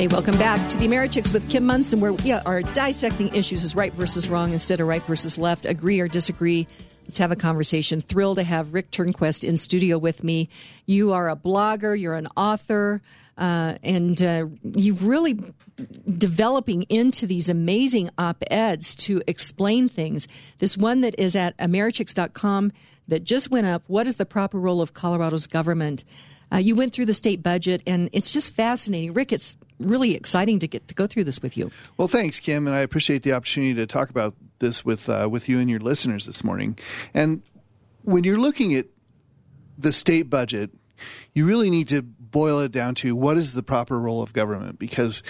Hey, welcome back to the Americhicks with Kim Monson, where we are dissecting issues as right versus wrong instead of right versus left, agree or disagree. Let's have a conversation. Thrilled to have Rick Turnquist in studio with me. You are a blogger, you're an author, uh, and uh, you've really developing into these amazing op eds to explain things. This one that is at Americhicks.com that just went up What is the proper role of Colorado's government? Uh, you went through the state budget, and it's just fascinating. Rick, it's really exciting to get to go through this with you. Well, thanks, Kim, and I appreciate the opportunity to talk about this with uh, with you and your listeners this morning. And when you're looking at the state budget, you really need to boil it down to what is the proper role of government because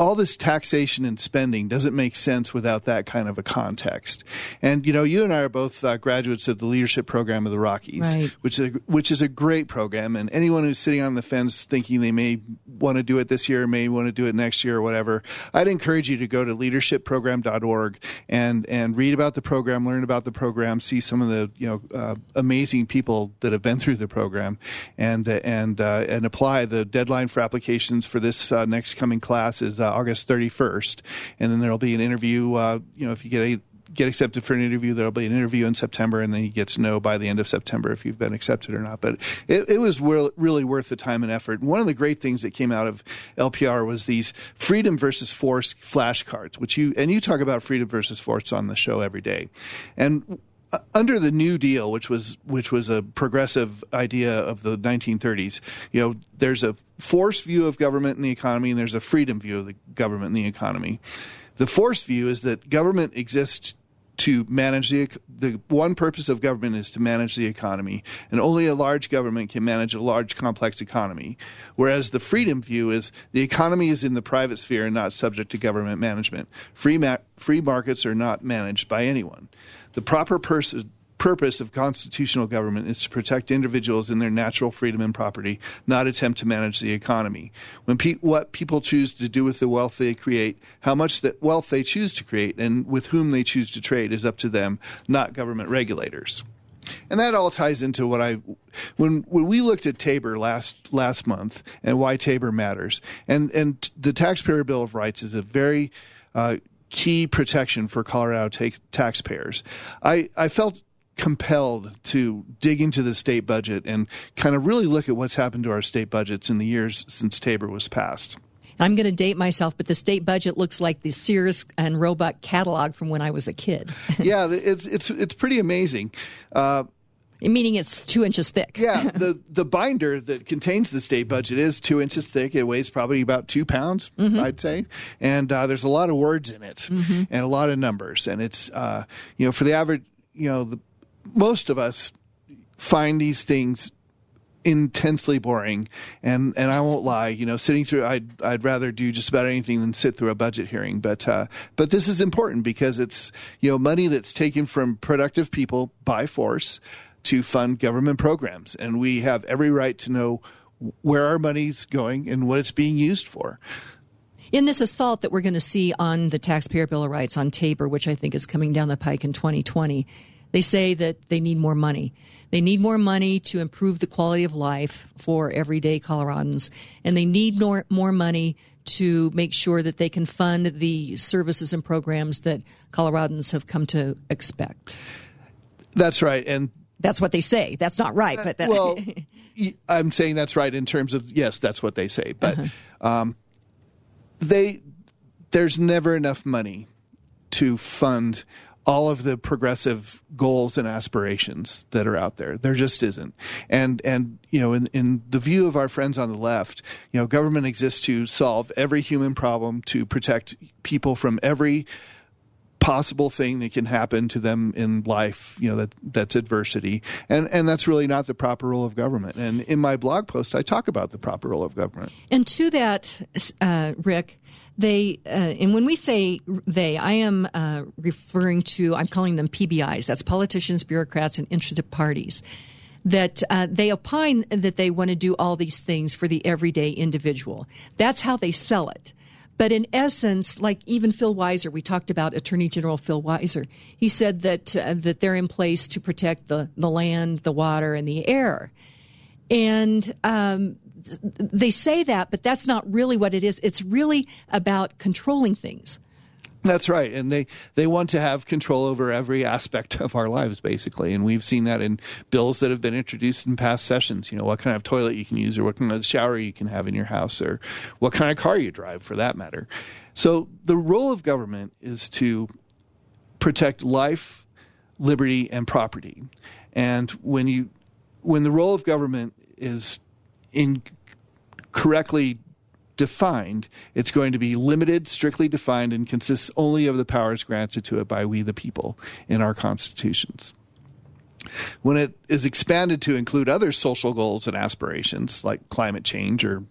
all this taxation and spending doesn't make sense without that kind of a context. And you know, you and I are both uh, graduates of the leadership program of the Rockies, right. which is a, which is a great program. And anyone who's sitting on the fence thinking they may want to do it this year, may want to do it next year, or whatever, I'd encourage you to go to leadershipprogram.org and and read about the program, learn about the program, see some of the you know uh, amazing people that have been through the program, and uh, and uh, and apply. The deadline for applications for this uh, next coming class is uh, August 31st, and then there'll be an interview. Uh, you know, if you get a get accepted for an interview, there'll be an interview in September, and then you get to know by the end of September if you've been accepted or not. But it, it was re- really worth the time and effort. one of the great things that came out of LPR was these freedom versus force flashcards, which you and you talk about freedom versus force on the show every day, and uh, Uh, under the New Deal, which was which was a progressive idea of the 1930s, you know, there's a force view of government and the economy, and there's a freedom view of the government and the economy. The force view is that government exists to manage the the one purpose of government is to manage the economy, and only a large government can manage a large complex economy. Whereas the freedom view is the economy is in the private sphere and not subject to government management. Free ma- free markets are not managed by anyone. The proper person purpose of constitutional government is to protect individuals in their natural freedom and property, not attempt to manage the economy. When pe- what people choose to do with the wealth they create, how much that wealth they choose to create, and with whom they choose to trade is up to them, not government regulators. And that all ties into what I when when we looked at Tabor last last month and why Tabor matters. And and the Taxpayer Bill of Rights is a very uh, key protection for Colorado ta- taxpayers. I, I felt compelled to dig into the state budget and kind of really look at what's happened to our state budgets in the years since Tabor was passed. I'm going to date myself, but the state budget looks like the Sears and Roebuck catalog from when I was a kid. yeah, it's it's it's pretty amazing. Uh, Meaning it's two inches thick. yeah, the the binder that contains the state budget is two inches thick. It weighs probably about two pounds, mm-hmm. I'd say, and uh, there's a lot of words in it mm-hmm. and a lot of numbers. And it's uh, you know for the average, you know, the most of us find these things intensely boring and and I won't lie you know sitting through I'd I'd rather do just about anything than sit through a budget hearing but uh, but this is important because it's you know money that's taken from productive people by force to fund government programs and we have every right to know where our money's going and what it's being used for in this assault that we're going to see on the taxpayer bill of rights on Tabor which I think is coming down the pike in 2020 they say that they need more money. They need more money to improve the quality of life for everyday Coloradans, and they need more, more money to make sure that they can fund the services and programs that Coloradans have come to expect. That's right, and that's what they say. That's not right, but that, well, I'm saying that's right in terms of yes, that's what they say, but uh-huh. um, they there's never enough money to fund all of the progressive goals and aspirations that are out there. There just isn't. And and you know, in, in the view of our friends on the left, you know, government exists to solve every human problem, to protect people from every possible thing that can happen to them in life, you know, that that's adversity. And and that's really not the proper role of government. And in my blog post I talk about the proper role of government. And to that, uh, Rick, they, uh, and when we say they, I am uh, referring to, I'm calling them PBIs. That's politicians, bureaucrats, and interested parties. That uh, they opine that they want to do all these things for the everyday individual. That's how they sell it. But in essence, like even Phil Weiser, we talked about Attorney General Phil Weiser. He said that uh, that they're in place to protect the the land, the water, and the air. And um, they say that, but that's not really what it is. It's really about controlling things. That's right, and they they want to have control over every aspect of our lives, basically. And we've seen that in bills that have been introduced in past sessions. You know, what kind of toilet you can use, or what kind of shower you can have in your house, or what kind of car you drive, for that matter. So the role of government is to protect life, liberty, and property. And when you when the role of government is incorrectly defined, it's going to be limited, strictly defined, and consists only of the powers granted to it by we the people in our constitutions. When it is expanded to include other social goals and aspirations like climate change or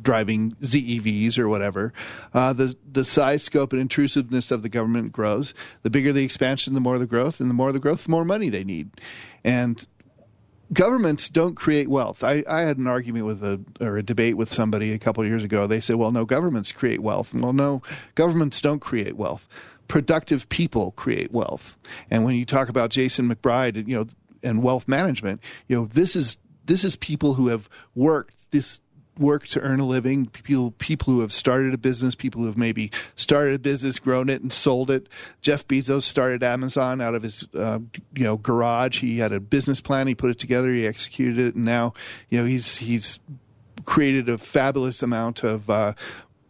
driving ZEVs or whatever, uh, the the size, scope, and intrusiveness of the government grows. The bigger the expansion, the more the growth, and the more the growth, the more money they need. And governments don't create wealth. I, I had an argument with a or a debate with somebody a couple years ago. They said, "Well, no, governments create wealth." Well, no, governments don't create wealth. Productive people create wealth. And when you talk about Jason McBride, you know, and wealth management, you know, this is this is people who have worked this work to earn a living, people people who have started a business, people who have maybe started a business, grown it, and sold it. Jeff Bezos started Amazon out of his uh, you know garage. He had a business plan, he put it together, he executed it, and now you know he's he's created a fabulous amount of uh,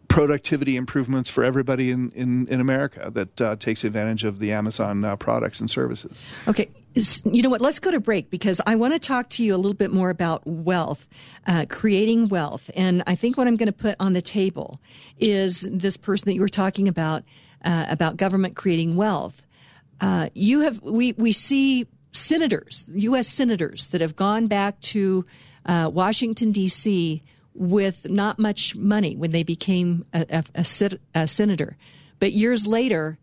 productivity improvements for everybody in, in, in America that uh, takes advantage of the Amazon uh, products and services. Okay. You know what? Let's go to break because I want to talk to you a little bit more about wealth, uh, creating wealth. And I think what I'm going to put on the table is this person that you were talking about, uh, about government creating wealth. Uh, you have, we, we see senators, U.S. senators that have gone back to uh, Washington, D.C with not much money when they became a, a, a, a senator. But years later,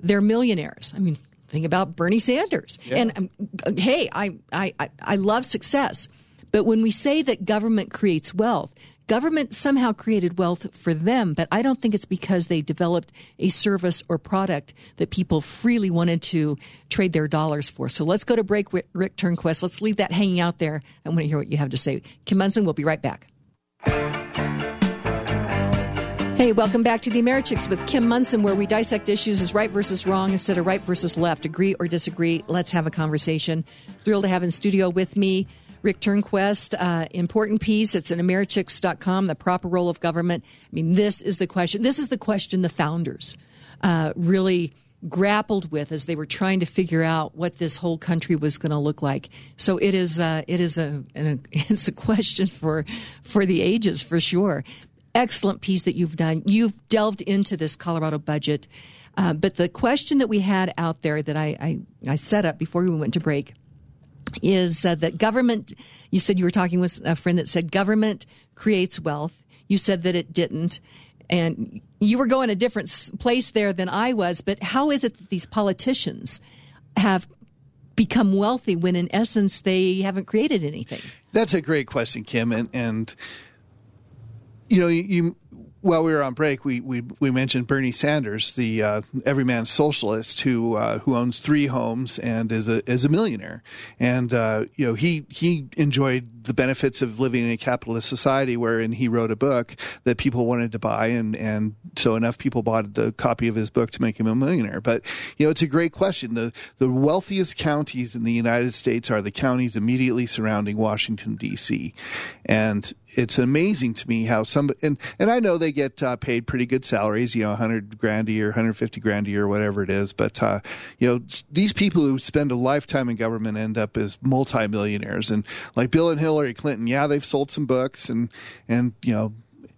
they're millionaires. I mean, think about Bernie Sanders. Yeah. And um, hey, I, I, I love success. But when we say that government creates wealth, government somehow created wealth for them, but I don't think it's because they developed a service or product that people freely wanted to trade their dollars for. So let's go to break, Rick Turnquist. Let's leave that hanging out there. I want to hear what you have to say. Kim Monson, we'll be right back. Hey, welcome back to the Americhicks with Kim Monson, where we dissect issues as right versus wrong instead of right versus left. Agree or disagree? Let's have a conversation. Thrilled to have in studio with me Rick Turnquist. Uh, important piece. It's at Americhicks.com, the proper role of government. I mean, this is the question. This is the question the founders uh, really grappled with as they were trying to figure out what this whole country was going to look like. So it is uh, it is a, a, it's a question for for the ages for sure. Excellent piece that you've done. You've delved into this Colorado budget, uh, but the question that we had out there that I, I, I set up before we went to break is uh, that government. You said you were talking with a friend that said government creates wealth. You said that it didn't and you were going a different place there than I was, but how is it that these politicians have become wealthy when in essence they haven't created anything? That's a great question, Kim. And, and you know, you, while we were on break, we, we, we mentioned Bernie Sanders, the uh, everyman socialist who uh, who owns three homes and is a is a millionaire, and uh, you know he he enjoyed the benefits of living in a capitalist society, wherein he wrote a book that people wanted to buy, and and so enough people bought the copy of his book to make him a millionaire. But you know it's a great question. the The wealthiest counties in the United States are the counties immediately surrounding Washington D.C., and it's amazing to me how some and and I know they get uh, paid pretty good salaries, you know, 100 grand a year, 150 grand a year, whatever it is. But uh, you know, these people who spend a lifetime in government end up as multimillionaires. And like Bill and Hillary Clinton, yeah, they've sold some books and and you know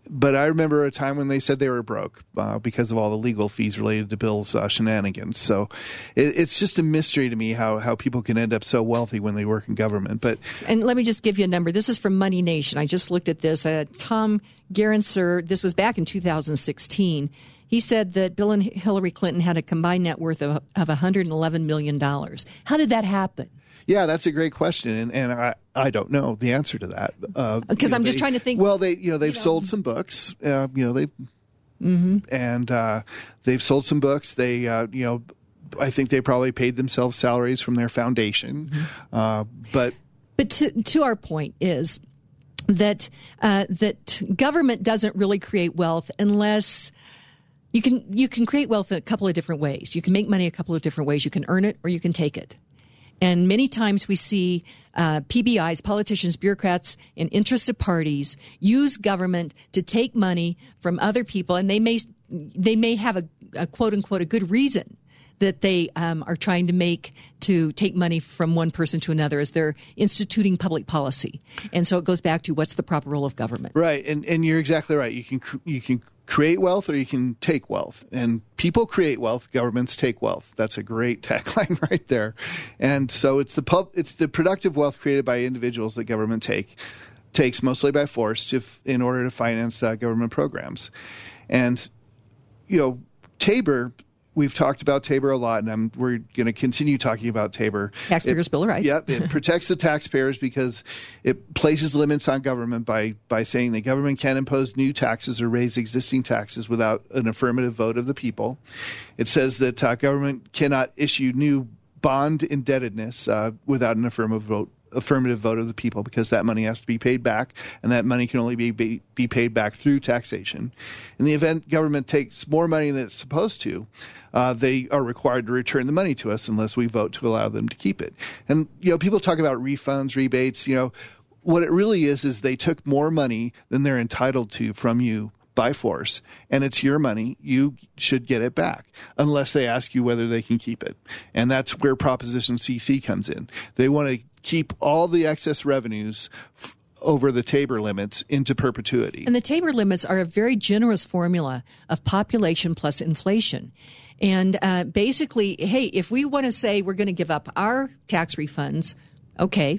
but I remember a time when they said they were broke uh, because of all the legal fees related to Bill's uh, shenanigans. So it, it's just a mystery to me how, how people can end up so wealthy when they work in government. But and let me just give you a number. This is from Money Nation. I just looked at this. Uh, Tom Gerencer, this was back in 2016. He said that Bill and Hillary Clinton had a combined net worth of, of $111 million. How did that happen? Yeah, that's a great question, and, and I, I don't know the answer to that because uh, I'm they, just trying to think. Well, they you know they've you know. sold some books. Uh, you know they've mm-hmm. and uh, they've sold some books. They uh, you know I think they probably paid themselves salaries from their foundation, mm-hmm. Uh, but but to to our point is that uh, that government doesn't really create wealth unless you can you can create wealth in a couple of different ways. You can make money a couple of different ways. You can earn it or you can take it. And many times we see uh, PBIs, politicians, bureaucrats, and interested parties use government to take money from other people, and they may they may have a, a quote unquote a good reason that they um, are trying to make to take money from one person to another as they're instituting public policy. And so it goes back to what's the proper role of government. Right, and and you're exactly right. You can you can create wealth or you can take wealth. And people create wealth, governments take wealth. That's a great tagline right there. And so it's the pub, it's the productive wealth created by individuals that government take takes mostly by force to in order to finance uh, government programs. And you know, Tabor we've talked about Tabor a lot, and I'm, we're going to continue talking about Tabor. Taxpayers' it, Bill of Rights. Yep, it protects the taxpayers because it places limits on government by by saying the government can't impose new taxes or raise existing taxes without an affirmative vote of the people. It says that uh, government cannot issue new bond indebtedness uh, without an affirmative vote affirmative vote of the people because that money has to be paid back, and that money can only be, be, be paid back through taxation. In the event government takes more money than it's supposed to, uh, they are required to return the money to us unless we vote to allow them to keep it. And you know, people talk about refunds, rebates. You know, what it really is is they took more money than they're entitled to from you by force and it's your money you should get it back unless they ask you whether they can keep it and that's where proposition cc comes in they want to keep all the excess revenues f- over the Tabor limits into perpetuity. And the Tabor limits are a very generous formula of population plus inflation. And uh, basically, hey, if we want to say we're going to give up our tax refunds, okay,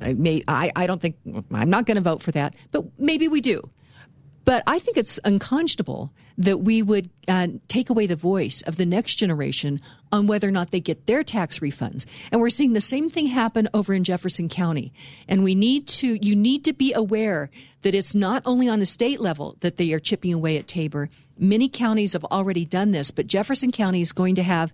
I, may, I, I don't think, I'm not going to vote for that, but maybe we do. But I think it's unconscionable that we would uh, take away the voice of the next generation on whether or not they get their tax refunds. And we're seeing the same thing happen over in Jefferson County. And we need to, you need to be aware that it's not only on the state level that they are chipping away at Tabor. Many counties have already done this, but Jefferson County is going to have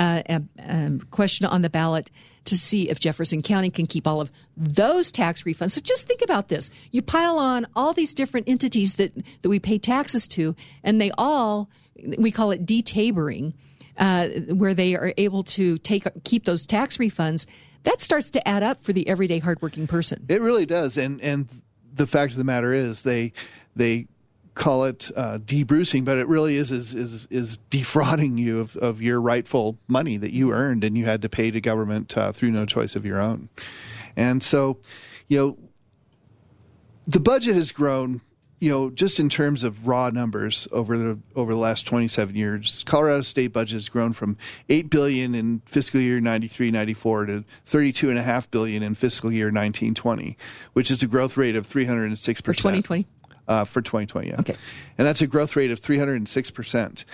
uh, a, a question on the ballot to see if Jefferson County can keep all of those tax refunds. So just think about this. You pile on all these different entities that, that we pay taxes to, and they all, we call it detabering, uh, where they are able to take keep those tax refunds. That starts to add up for the everyday hardworking person. It really does. And, and the fact of the matter is they, they call it uh, debrucing, but it really is is is, is defrauding you of, of your rightful money that you earned and you had to pay to government uh, through no choice of your own. And so, you know, the budget has grown. You know, just in terms of raw numbers over the over the last 27 years, Colorado state budget has grown from 8 billion in fiscal year 93-94 to 32.5 billion in fiscal year 1920, which is a growth rate of 306 percent. 2020 uh, for 2020. Yeah. Okay. And that's a growth rate of 306%.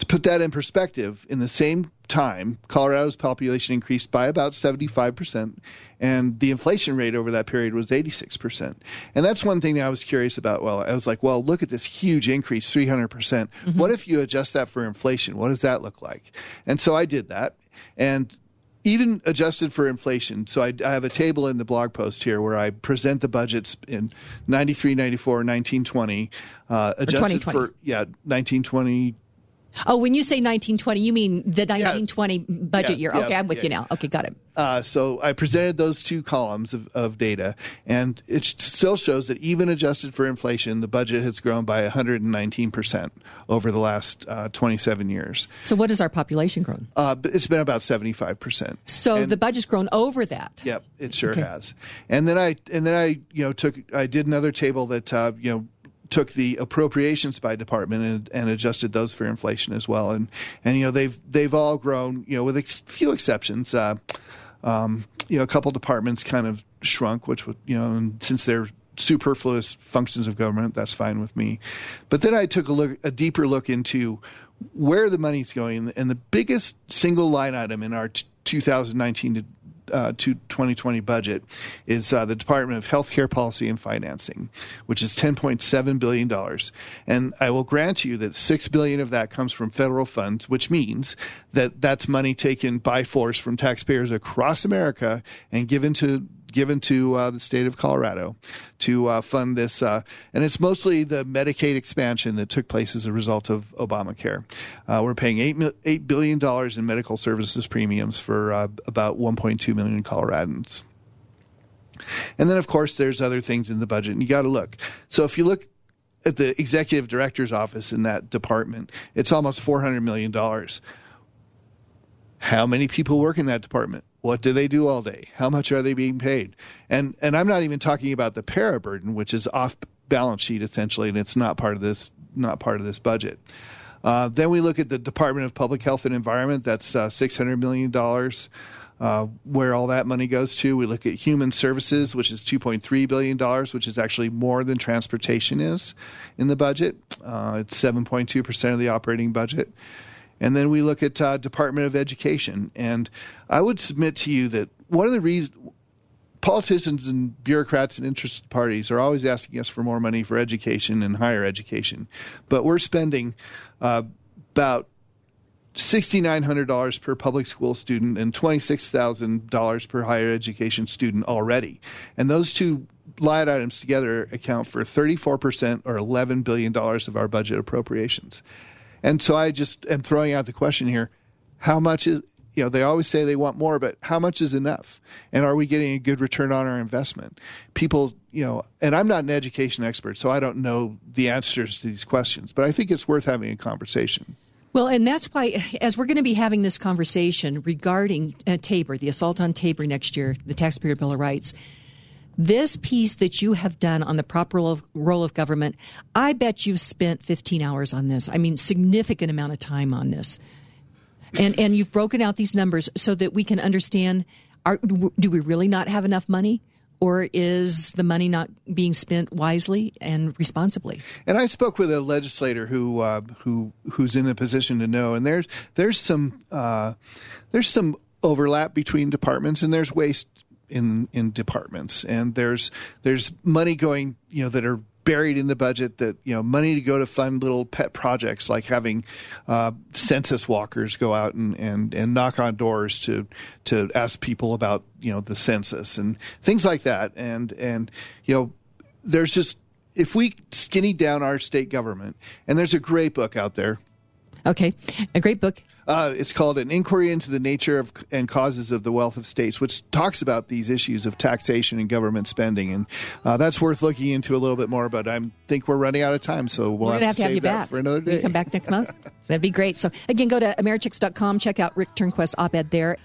To put that in perspective, in the same time, Colorado's population increased by about 75%, and the inflation rate over that period was 86%. And that's one thing that I was curious about. Well, I was like, well, look at this huge increase, 300%. percent mm hmm What if you adjust that for inflation? What does that look like? And so I did that. And even adjusted for inflation. So I, I, have a table in the blog post here where I present the budgets in 93, 94, 1920. Uh, adjusted for, yeah, 1920, Oh, when you say 1920, you mean the 1920 yeah. budget yeah, year. Okay, yeah, I'm with you now. Okay, got it. Uh, so I presented those two columns of, of data, and it still shows that even adjusted for inflation, the budget has grown by 119% over the last uh, 27 years. So, what has our population grown? Uh, it's been about 75%. So and, the budget's grown over that. Yep, it sure okay. has. And then I and then I you know took I did another table that uh, you know took the appropriations by department and, and, adjusted those for inflation as well. And and you know they've they've all grown. You know with a ex- few exceptions. Uh, um, you know a couple departments kind of shrunk, which would you know since they're superfluous functions of government, that's fine with me. But then I took a look a deeper look into where the money's going, and the biggest single line item in our t- 2019 to uh, to 2020 budget is uh, the Department of Healthcare Policy and Financing, which is 10.7 billion dollars. And I will grant you that six billion of that comes from federal funds, which means that that's money taken by force from taxpayers across America and given to given to uh, the state of Colorado to uh, fund this, uh, and it's mostly the Medicaid expansion that took place as a result of Obamacare. Uh, we're paying eight eight billion dollars in medical services premiums for uh, about 1.2 million Coloradans. And then, of course, there's other things in the budget, and you got to look. So if you look at the executive director's office in that department, it's almost $400 million. How many people work in that department? What do they do all day? How much are they being paid? And and I'm not even talking about the PERA burden, which is off balance sheet essentially, and it's not part of this not part of this budget. Uh, then we look at the Department of Public Health and Environment. That's uh, $600 million. Uh, where all that money goes to. We look at human services, which is $2.3 billion, which is actually more than transportation is in the budget. Uh, it's 7.2% of the operating budget. And then we look at uh, Department of Education. And I would submit to you that one of the reasons politicians and bureaucrats and interested parties are always asking us for more money for education and higher education. But we're spending uh, about $6,900 per public school student and $26,000 per higher education student already. And those two line items together account for 34% or $11 billion of our budget appropriations. And so I just am throwing out the question here how much is, you know, they always say they want more, but how much is enough? And are we getting a good return on our investment? People, you know, and I'm not an education expert, so I don't know the answers to these questions, but I think it's worth having a conversation. Well, and that's why, as we're going to be having this conversation regarding uh, Tabor, the assault on Tabor next year, the Taxpayer Bill of Rights, this piece that you have done on the proper role of, role of government, I bet you've spent 15 hours on this. I mean, significant amount of time on this. And, and you've broken out these numbers so that we can understand are, do we really not have enough money? or is the money not being spent wisely and responsibly? And I spoke with a legislator who uh, who who's in a position to know, and there's there's some uh, there's some overlap between departments, and there's waste in in departments, and there's there's money going you know that are buried in the budget that you know money to go to fund little pet projects like having uh, census walkers go out and, and, and knock on doors to to ask people about you know the census and things like that. And and you know there's just if we skinny down our state government and there's a great book out there okay a great book uh, it's called An Inquiry into the Nature of, and Causes of the Wealth of States, which talks about these issues of taxation and government spending. And uh, that's worth looking into a little bit more, but I think we're running out of time, so we'll have, have, to, have you back for another day. You come back next month? That'd be great. So, again, go to Americhicks.com, check out Rick Turnquist's op ed there.